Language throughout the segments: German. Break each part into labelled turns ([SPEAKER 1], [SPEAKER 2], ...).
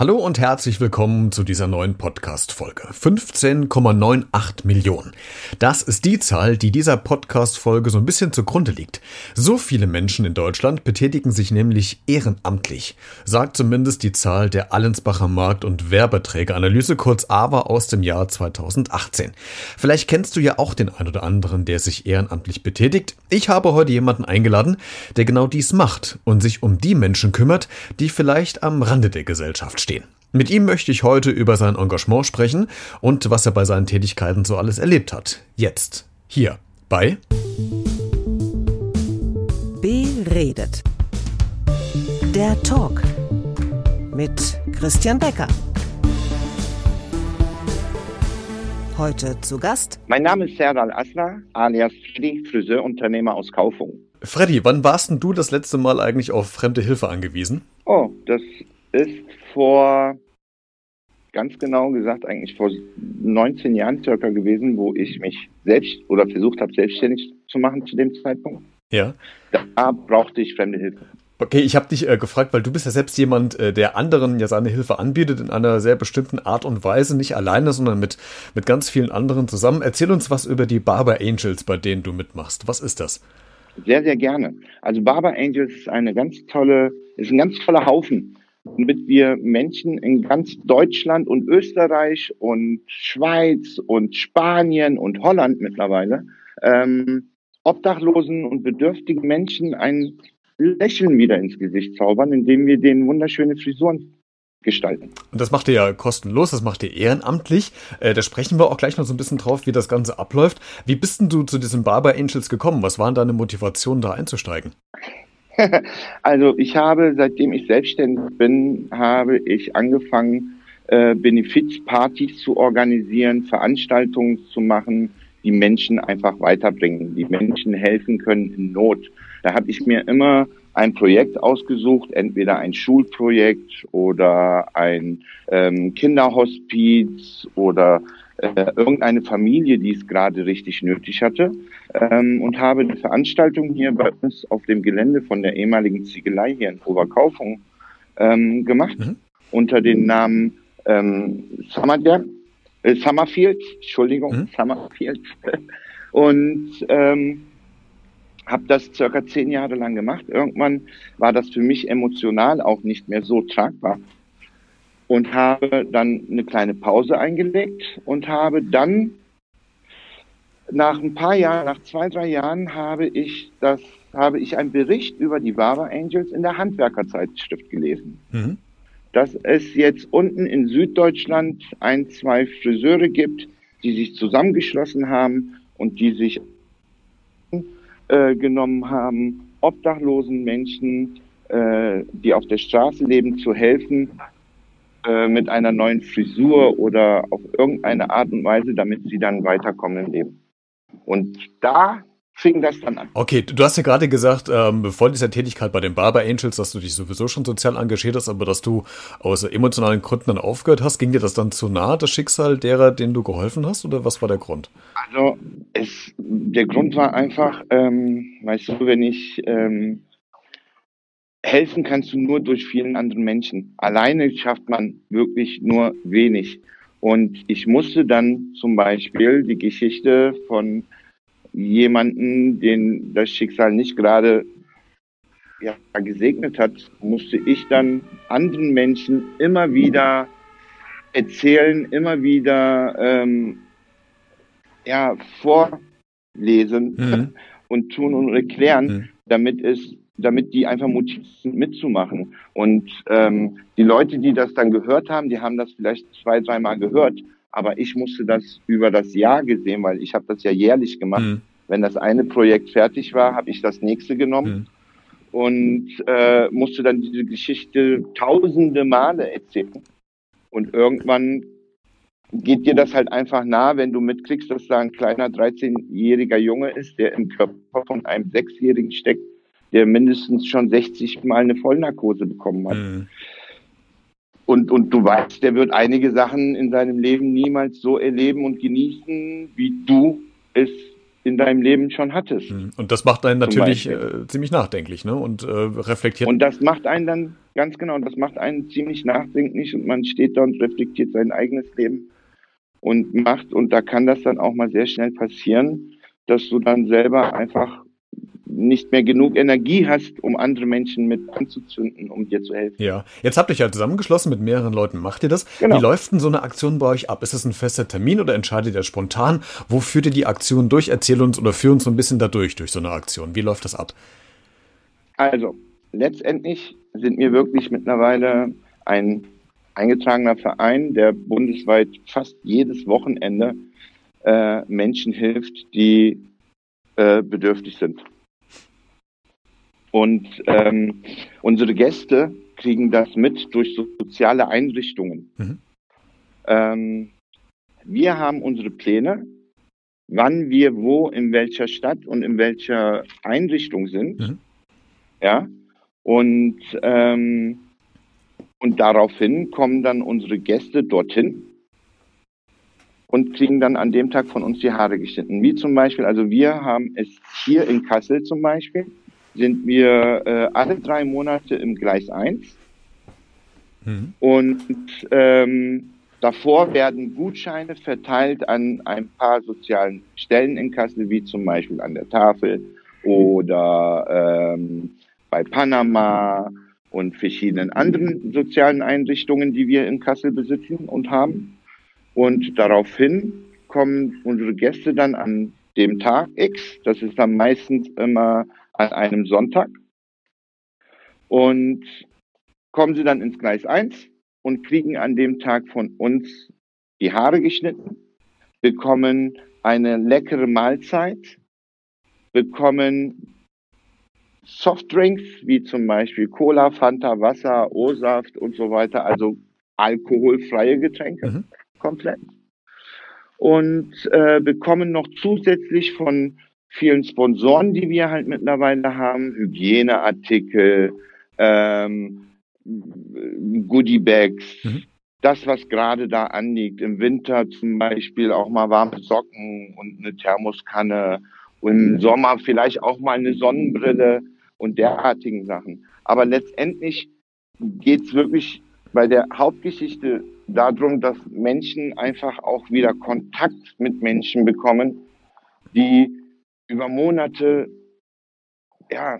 [SPEAKER 1] Hallo und herzlich willkommen zu dieser neuen Podcast-Folge. 15,98 Millionen. Das ist die Zahl, die dieser Podcast-Folge so ein bisschen zugrunde liegt. So viele Menschen in Deutschland betätigen sich nämlich ehrenamtlich, sagt zumindest die Zahl der Allensbacher Markt- und Werbeträgeranalyse, kurz AWA aus dem Jahr 2018. Vielleicht kennst du ja auch den ein oder anderen, der sich ehrenamtlich betätigt. Ich habe heute jemanden eingeladen, der genau dies macht und sich um die Menschen kümmert, die vielleicht am Rande der Gesellschaft stehen stehen. Mit ihm möchte ich heute über sein Engagement sprechen und was er bei seinen Tätigkeiten so alles erlebt hat. Jetzt, hier, bei
[SPEAKER 2] Beredet. Der Talk mit Christian Becker. Heute zu Gast.
[SPEAKER 3] Mein Name ist Serdal Asla, alias Freddy, Friseurunternehmer aus Kaufung.
[SPEAKER 1] Freddy, wann warst denn du das letzte Mal eigentlich auf fremde Hilfe angewiesen?
[SPEAKER 3] Oh, das ist vor, ganz genau gesagt, eigentlich vor 19 Jahren circa gewesen, wo ich mich selbst oder versucht habe, selbstständig zu machen zu dem Zeitpunkt.
[SPEAKER 1] Ja.
[SPEAKER 3] Da brauchte ich fremde Hilfe.
[SPEAKER 1] Okay, ich habe dich äh, gefragt, weil du bist ja selbst jemand, äh, der anderen ja seine Hilfe anbietet in einer sehr bestimmten Art und Weise, nicht alleine, sondern mit, mit ganz vielen anderen zusammen. Erzähl uns was über die Barber Angels, bei denen du mitmachst. Was ist das?
[SPEAKER 3] Sehr, sehr gerne. Also Barber Angels ist eine ganz tolle, ist ein ganz toller Haufen damit wir Menschen in ganz Deutschland und Österreich und Schweiz und Spanien und Holland mittlerweile ähm, Obdachlosen und bedürftigen Menschen ein Lächeln wieder ins Gesicht zaubern, indem wir denen wunderschöne Frisuren gestalten.
[SPEAKER 1] Und das macht ihr ja kostenlos, das macht ihr ehrenamtlich. Äh, da sprechen wir auch gleich noch so ein bisschen drauf, wie das Ganze abläuft. Wie bist denn du zu diesen Barber Angels gekommen? Was waren deine Motivationen, da einzusteigen?
[SPEAKER 3] also ich habe, seitdem ich selbstständig bin, habe ich angefangen, äh, Benefizpartys zu organisieren, Veranstaltungen zu machen, die Menschen einfach weiterbringen, die Menschen helfen können in Not. Da habe ich mir immer ein Projekt ausgesucht, entweder ein Schulprojekt oder ein ähm, Kinderhospiz oder äh, irgendeine Familie, die es gerade richtig nötig hatte ähm, und habe eine Veranstaltung hier bei uns auf dem Gelände von der ehemaligen Ziegelei hier in Oberkaufung ähm, gemacht mhm. unter dem Namen ähm, Summer, äh, Summerfield, Entschuldigung, mhm. Summerfield und ähm, habe das circa zehn Jahre lang gemacht. Irgendwann war das für mich emotional auch nicht mehr so tragbar und habe dann eine kleine Pause eingelegt und habe dann nach ein paar Jahren, nach zwei, drei Jahren habe ich das, habe ich einen Bericht über die Barber Angels in der Handwerkerzeitschrift gelesen. Mhm. Dass es jetzt unten in Süddeutschland ein, zwei Friseure gibt, die sich zusammengeschlossen haben und die sich äh, genommen haben, obdachlosen Menschen, äh, die auf der Straße leben, zu helfen, äh, mit einer neuen Frisur oder auf irgendeine Art und Weise, damit sie dann weiterkommen im Leben. Und da fing das dann an.
[SPEAKER 1] Okay, du hast ja gerade gesagt, ähm, bevor dieser Tätigkeit bei den Barber Angels, dass du dich sowieso schon sozial engagiert hast, aber dass du aus emotionalen Gründen dann aufgehört hast. Ging dir das dann zu nah, das Schicksal derer, denen du geholfen hast, oder was war der Grund?
[SPEAKER 3] Also, es, der Grund war einfach, ähm, weißt du, wenn ich ähm, helfen kannst du nur durch vielen anderen Menschen. Alleine schafft man wirklich nur wenig. Und ich musste dann zum Beispiel die Geschichte von jemanden, den das Schicksal nicht gerade ja, gesegnet hat, musste ich dann anderen Menschen immer wieder erzählen, immer wieder ähm, ja, vorlesen mhm. und tun und erklären, mhm. damit es damit die einfach motiviert sind, mitzumachen. Und ähm, die Leute, die das dann gehört haben, die haben das vielleicht zwei, dreimal gehört, aber ich musste das über das Jahr gesehen, weil ich habe das ja jährlich gemacht. Mhm. Wenn das eine Projekt fertig war, habe ich das nächste genommen mhm. und äh, musste dann diese Geschichte tausende Male erzählen. Und irgendwann geht dir das halt einfach nah, wenn du mitkriegst, dass da ein kleiner 13-jähriger Junge ist, der im Körper von einem Sechsjährigen steckt, der mindestens schon 60 Mal eine Vollnarkose bekommen hat. Mhm. Und, und du weißt, der wird einige Sachen in seinem Leben niemals so erleben und genießen, wie du es in deinem Leben schon hattest.
[SPEAKER 1] Hm. Und das macht einen natürlich äh, ziemlich nachdenklich, ne? Und äh, reflektiert.
[SPEAKER 3] Und das macht einen dann, ganz genau, das macht einen ziemlich nachdenklich und man steht da und reflektiert sein eigenes Leben und macht, und da kann das dann auch mal sehr schnell passieren, dass du dann selber einfach nicht mehr genug Energie hast, um andere Menschen mit anzuzünden, um dir zu helfen.
[SPEAKER 1] Ja, jetzt habt ihr euch ja zusammengeschlossen mit mehreren Leuten. Macht ihr das? Genau. Wie läuft denn so eine Aktion bei euch ab? Ist das ein fester Termin oder entscheidet ihr spontan? Wo führt ihr die Aktion durch? Erzähl uns oder führ uns so ein bisschen dadurch, durch so eine Aktion. Wie läuft das ab?
[SPEAKER 3] Also, letztendlich sind wir wirklich mittlerweile ein eingetragener Verein, der bundesweit fast jedes Wochenende äh, Menschen hilft, die äh, bedürftig sind. Und ähm, unsere Gäste kriegen das mit durch soziale Einrichtungen. Mhm. Ähm, wir haben unsere Pläne, wann wir wo in welcher Stadt und in welcher Einrichtung sind. Mhm. Ja. Und, ähm, und daraufhin kommen dann unsere Gäste dorthin und kriegen dann an dem Tag von uns die Haare geschnitten. Wie zum Beispiel, also wir haben es hier in Kassel zum Beispiel, sind wir äh, alle drei Monate im Gleis 1. Mhm. Und ähm, davor werden Gutscheine verteilt an ein paar sozialen Stellen in Kassel, wie zum Beispiel an der Tafel oder ähm, bei Panama und verschiedenen anderen sozialen Einrichtungen, die wir in Kassel besitzen und haben. Und daraufhin kommen unsere Gäste dann an dem Tag X, das ist dann meistens immer an einem Sonntag und kommen sie dann ins Gleis 1 und kriegen an dem Tag von uns die Haare geschnitten, bekommen eine leckere Mahlzeit, bekommen Softdrinks wie zum Beispiel Cola, Fanta, Wasser, O-Saft und so weiter, also alkoholfreie Getränke mhm. komplett. Und äh, bekommen noch zusätzlich von vielen Sponsoren, die wir halt mittlerweile haben, Hygieneartikel, ähm, Goodiebags, mhm. das, was gerade da anliegt. Im Winter zum Beispiel auch mal warme Socken und eine Thermoskanne und im Sommer vielleicht auch mal eine Sonnenbrille und derartigen Sachen. Aber letztendlich geht's wirklich bei der Hauptgeschichte darum, dass Menschen einfach auch wieder Kontakt mit Menschen bekommen, die über Monate, ja,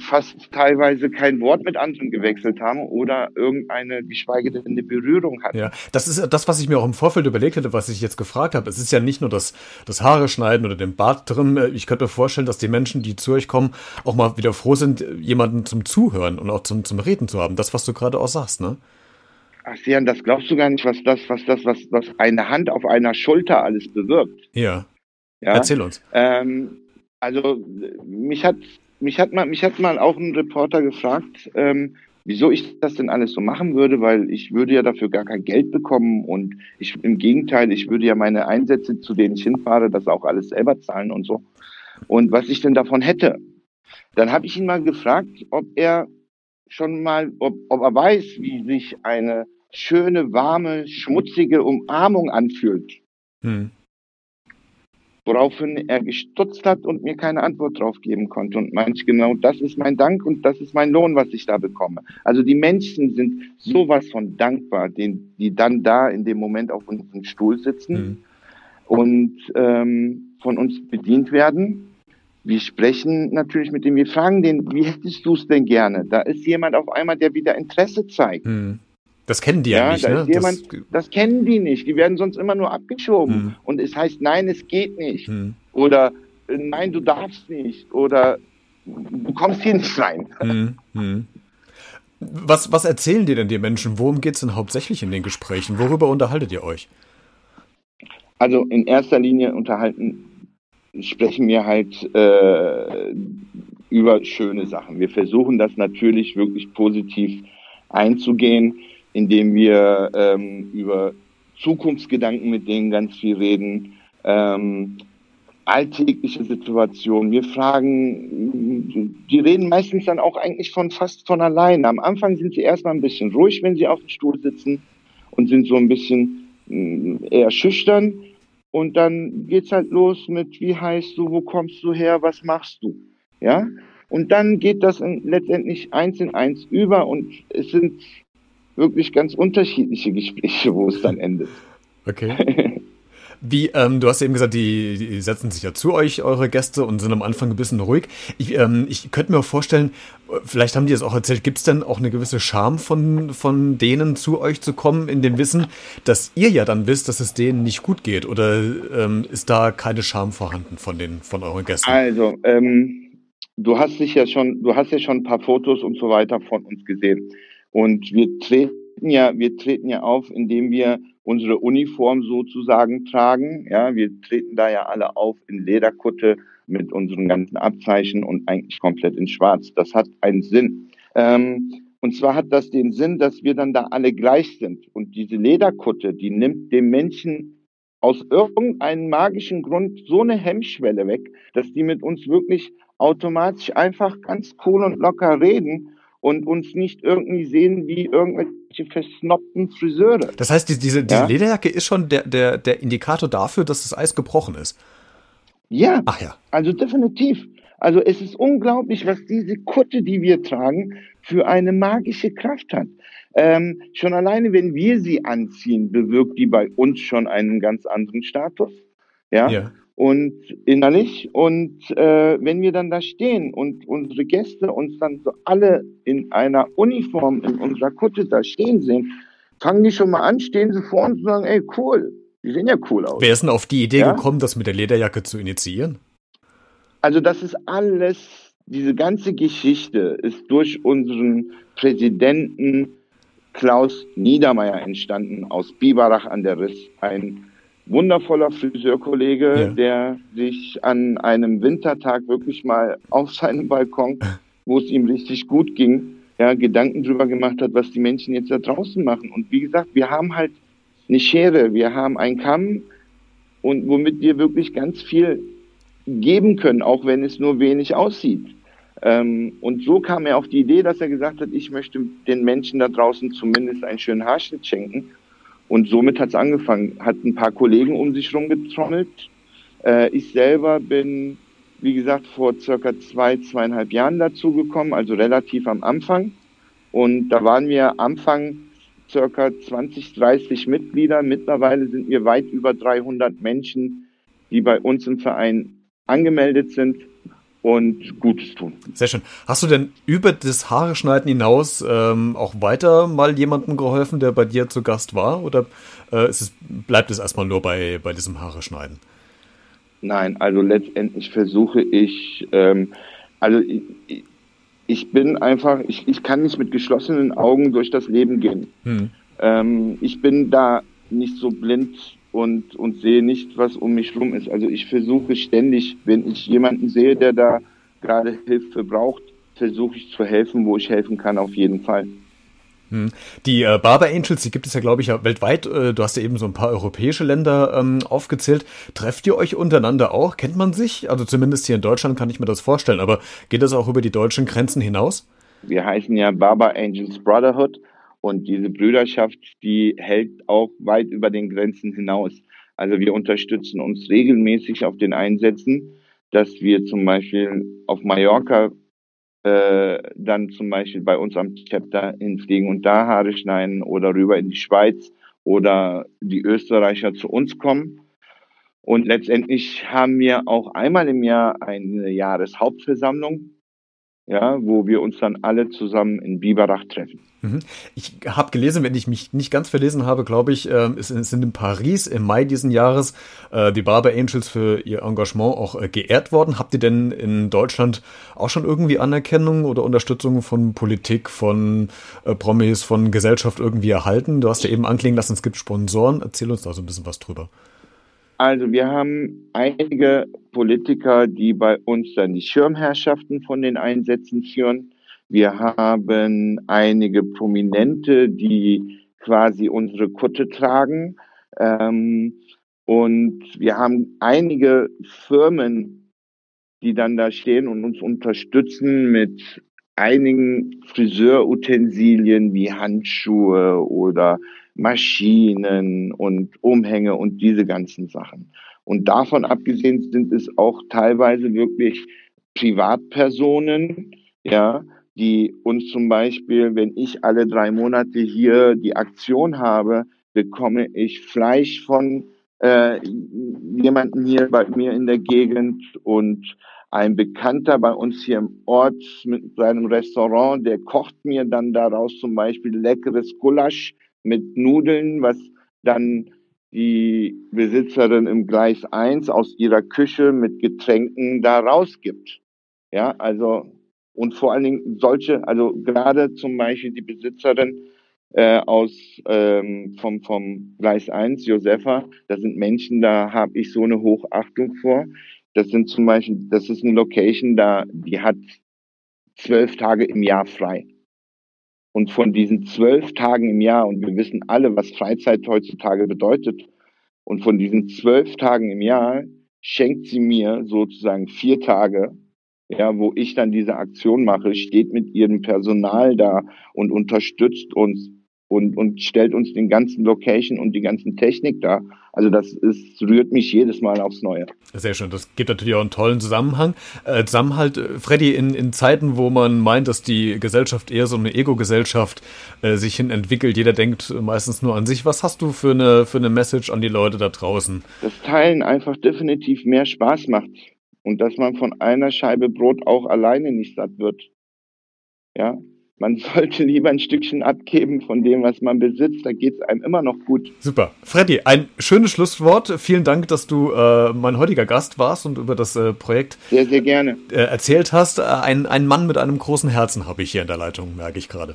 [SPEAKER 3] fast teilweise kein Wort mit anderen gewechselt haben oder irgendeine, geschweige denn eine Berührung hatten.
[SPEAKER 1] Ja, das ist das, was ich mir auch im Vorfeld überlegt hätte, was ich jetzt gefragt habe. Es ist ja nicht nur das, das Haare schneiden oder den Bart trimmen. Ich könnte mir vorstellen, dass die Menschen, die zu euch kommen, auch mal wieder froh sind, jemanden zum Zuhören und auch zum, zum Reden zu haben. Das, was du gerade auch sagst, ne?
[SPEAKER 3] Ach, Sian, das glaubst du gar nicht, was das, was das, was, was eine Hand auf einer Schulter alles bewirkt.
[SPEAKER 1] Ja. Ja? Erzähl uns.
[SPEAKER 3] Ähm, also mich hat mich hat mal mich hat mal auch ein Reporter gefragt, ähm, wieso ich das denn alles so machen würde, weil ich würde ja dafür gar kein Geld bekommen und ich im Gegenteil, ich würde ja meine Einsätze, zu denen ich hinfahre, das auch alles selber zahlen und so. Und was ich denn davon hätte. Dann habe ich ihn mal gefragt, ob er schon mal, ob, ob er weiß, wie sich eine schöne, warme, schmutzige Umarmung anfühlt. Hm woraufhin er gestutzt hat und mir keine Antwort drauf geben konnte und meinte, genau das ist mein Dank und das ist mein Lohn, was ich da bekomme. Also die Menschen sind sowas von dankbar, den, die dann da in dem Moment auf unserem Stuhl sitzen mhm. und ähm, von uns bedient werden. Wir sprechen natürlich mit dem, wir fragen den, wie hättest du es denn gerne? Da ist jemand auf einmal, der wieder Interesse zeigt.
[SPEAKER 1] Mhm. Das kennen die ja, ja nicht,
[SPEAKER 3] da ne? Jemand, das, das, kennen die nicht. Die werden sonst immer nur abgeschoben. Hm. Und es heißt, nein, es geht nicht. Hm. Oder äh, nein, du darfst nicht. Oder du kommst hier nicht rein. Hm.
[SPEAKER 1] hm. Was, was erzählen dir denn die Menschen? Worum geht es denn hauptsächlich in den Gesprächen? Worüber unterhaltet ihr euch?
[SPEAKER 3] Also in erster Linie unterhalten, sprechen wir halt äh, über schöne Sachen. Wir versuchen das natürlich wirklich positiv einzugehen indem wir ähm, über Zukunftsgedanken mit denen ganz viel reden, ähm, alltägliche Situationen. Wir fragen, die reden meistens dann auch eigentlich von fast von alleine. Am Anfang sind sie erstmal ein bisschen ruhig, wenn sie auf dem Stuhl sitzen und sind so ein bisschen mm, eher schüchtern. und dann geht's halt los mit, wie heißt du, wo kommst du her, was machst du? Ja? Und dann geht das in, letztendlich eins in eins über und es sind wirklich ganz unterschiedliche Gespräche, wo es dann endet.
[SPEAKER 1] Okay. Wie, ähm, du hast eben gesagt, die, die setzen sich ja zu euch, eure Gäste, und sind am Anfang ein bisschen ruhig. Ich, ähm, ich könnte mir auch vorstellen, vielleicht haben die es auch erzählt, gibt es denn auch eine gewisse Scham von, von denen zu euch zu kommen, in dem Wissen, dass ihr ja dann wisst, dass es denen nicht gut geht? Oder ähm, ist da keine Scham vorhanden von den, von euren Gästen?
[SPEAKER 3] Also, ähm, du hast dich ja schon, du hast ja schon ein paar Fotos und so weiter von uns gesehen. Und wir treten ja, wir treten ja auf, indem wir unsere Uniform sozusagen tragen. Ja, wir treten da ja alle auf in Lederkutte mit unseren ganzen Abzeichen und eigentlich komplett in Schwarz. Das hat einen Sinn. Ähm, und zwar hat das den Sinn, dass wir dann da alle gleich sind. Und diese Lederkutte, die nimmt dem Menschen aus irgendeinem magischen Grund so eine Hemmschwelle weg, dass die mit uns wirklich automatisch einfach ganz cool und locker reden und uns nicht irgendwie sehen wie irgendwelche versnobten Friseure.
[SPEAKER 1] Das heißt, diese, diese ja? Lederjacke ist schon der, der, der Indikator dafür, dass das Eis gebrochen ist.
[SPEAKER 3] Ja. Ach ja. Also definitiv. Also es ist unglaublich, was diese Kutte, die wir tragen, für eine magische Kraft hat. Ähm, schon alleine, wenn wir sie anziehen, bewirkt die bei uns schon einen ganz anderen Status. Ja. ja und innerlich. Und äh, wenn wir dann da stehen und unsere Gäste uns dann so alle in einer Uniform, in unserer Kutte da stehen sehen, fangen die schon mal an, stehen sie vor uns und sagen, ey, cool, die sehen ja cool aus.
[SPEAKER 1] Wer ist denn auf die Idee ja? gekommen, das mit der Lederjacke zu initiieren?
[SPEAKER 3] Also das ist alles, diese ganze Geschichte ist durch unseren Präsidenten Klaus Niedermeyer entstanden aus Biberach an der Riss, ein wundervoller Friseurkollege, ja. der sich an einem Wintertag wirklich mal auf seinem Balkon, wo es ihm richtig gut ging, ja, Gedanken drüber gemacht hat, was die Menschen jetzt da draußen machen. Und wie gesagt, wir haben halt eine Schere, wir haben einen Kamm und womit wir wirklich ganz viel geben können, auch wenn es nur wenig aussieht. Ähm, und so kam er auf die Idee, dass er gesagt hat, ich möchte den Menschen da draußen zumindest einen schönen Haarschnitt schenken. Und somit hat es angefangen. Hat ein paar Kollegen um sich rumgetrommelt. Äh, ich selber bin, wie gesagt, vor circa zwei, zweieinhalb Jahren dazugekommen, also relativ am Anfang. Und da waren wir Anfang circa 20, 30 Mitglieder. Mittlerweile sind wir weit über 300 Menschen, die bei uns im Verein angemeldet sind und Gutes tun.
[SPEAKER 1] Sehr schön. Hast du denn über das Haare schneiden hinaus ähm, auch weiter mal jemandem geholfen, der bei dir zu Gast war? Oder äh, es, bleibt es erstmal nur bei, bei diesem Haare schneiden?
[SPEAKER 3] Nein, also letztendlich versuche ich, ähm, also ich, ich, bin einfach, ich, ich kann nicht mit geschlossenen Augen durch das Leben gehen. Hm. Ähm, ich bin da nicht so blind und, und sehe nicht, was um mich rum ist. Also ich versuche ständig, wenn ich jemanden sehe, der da gerade Hilfe braucht, versuche ich zu helfen, wo ich helfen kann, auf jeden Fall.
[SPEAKER 1] Hm. Die äh, Barber Angels, die gibt es ja, glaube ich, ja weltweit. Äh, du hast ja eben so ein paar europäische Länder ähm, aufgezählt. Trefft ihr euch untereinander auch? Kennt man sich? Also zumindest hier in Deutschland kann ich mir das vorstellen. Aber geht das auch über die deutschen Grenzen hinaus?
[SPEAKER 3] Wir heißen ja Barber Angels Brotherhood und diese Brüderschaft, die hält auch weit über den Grenzen hinaus. Also wir unterstützen uns regelmäßig auf den Einsätzen, dass wir zum Beispiel auf Mallorca äh, dann zum Beispiel bei uns am Chapter hinfliegen und da Haare schneiden oder rüber in die Schweiz oder die Österreicher zu uns kommen. Und letztendlich haben wir auch einmal im Jahr eine Jahreshauptversammlung, ja, wo wir uns dann alle zusammen in Biberach treffen.
[SPEAKER 1] Mhm. Ich habe gelesen, wenn ich mich nicht ganz verlesen habe, glaube ich, äh, es sind in Paris im Mai diesen Jahres äh, die Barber Angels für ihr Engagement auch äh, geehrt worden. Habt ihr denn in Deutschland auch schon irgendwie Anerkennung oder Unterstützung von Politik, von äh, Promis, von Gesellschaft irgendwie erhalten? Du hast ja eben anklingen lassen, es gibt Sponsoren. Erzähl uns da so ein bisschen was drüber.
[SPEAKER 3] Also wir haben einige Politiker, die bei uns dann die Schirmherrschaften von den Einsätzen führen. Wir haben einige Prominente, die quasi unsere Kutte tragen. Ähm, und wir haben einige Firmen, die dann da stehen und uns unterstützen mit einigen Friseurutensilien wie Handschuhe oder Maschinen und Umhänge und diese ganzen Sachen. Und davon abgesehen sind es auch teilweise wirklich Privatpersonen, ja, die uns zum Beispiel, wenn ich alle drei Monate hier die Aktion habe, bekomme ich Fleisch von äh, jemanden hier bei mir in der Gegend und ein Bekannter bei uns hier im Ort mit seinem Restaurant, der kocht mir dann daraus zum Beispiel leckeres Gulasch mit Nudeln, was dann die Besitzerin im Gleis 1 aus ihrer Küche mit Getränken da rausgibt. Ja, also, und vor allen Dingen solche, also gerade zum Beispiel die Besitzerin äh, aus ähm, vom, vom Gleis 1, Josefa, das sind Menschen, da habe ich so eine Hochachtung vor. Das sind zum Beispiel, das ist eine Location, da, die hat zwölf Tage im Jahr frei. Und von diesen zwölf Tagen im Jahr, und wir wissen alle, was Freizeit heutzutage bedeutet, und von diesen zwölf Tagen im Jahr schenkt sie mir sozusagen vier Tage, ja, wo ich dann diese Aktion mache, steht mit ihrem Personal da und unterstützt uns und, und stellt uns den ganzen Location und die ganzen Technik da. Also das ist, rührt mich jedes Mal aufs Neue.
[SPEAKER 1] Sehr schön. Das gibt natürlich auch einen tollen Zusammenhang. Äh, Zusammenhalt, äh, Freddy, in, in Zeiten, wo man meint, dass die Gesellschaft eher so eine Ego-Gesellschaft äh, sich hin entwickelt, jeder denkt meistens nur an sich. Was hast du für eine, für eine Message an die Leute da draußen?
[SPEAKER 3] Das Teilen einfach definitiv mehr Spaß macht und dass man von einer Scheibe Brot auch alleine nicht satt wird. Ja, man sollte lieber ein Stückchen abgeben von dem, was man besitzt. Da geht es einem immer noch gut.
[SPEAKER 1] Super. Freddy, ein schönes Schlusswort. Vielen Dank, dass du äh, mein heutiger Gast warst und über das äh, Projekt
[SPEAKER 3] sehr, sehr gerne
[SPEAKER 1] äh, erzählt hast. Äh, ein, ein Mann mit einem großen Herzen habe ich hier in der Leitung, merke ich gerade.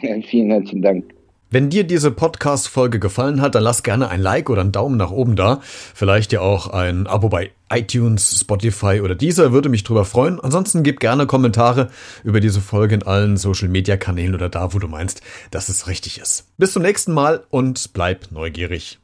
[SPEAKER 3] Ja, vielen herzlichen Dank.
[SPEAKER 1] Wenn dir diese Podcast-Folge gefallen hat, dann lass gerne ein Like oder einen Daumen nach oben da. Vielleicht ja auch ein Abo bei iTunes, Spotify oder dieser würde mich drüber freuen. Ansonsten gib gerne Kommentare über diese Folge in allen Social-Media-Kanälen oder da, wo du meinst, dass es richtig ist. Bis zum nächsten Mal und bleib neugierig.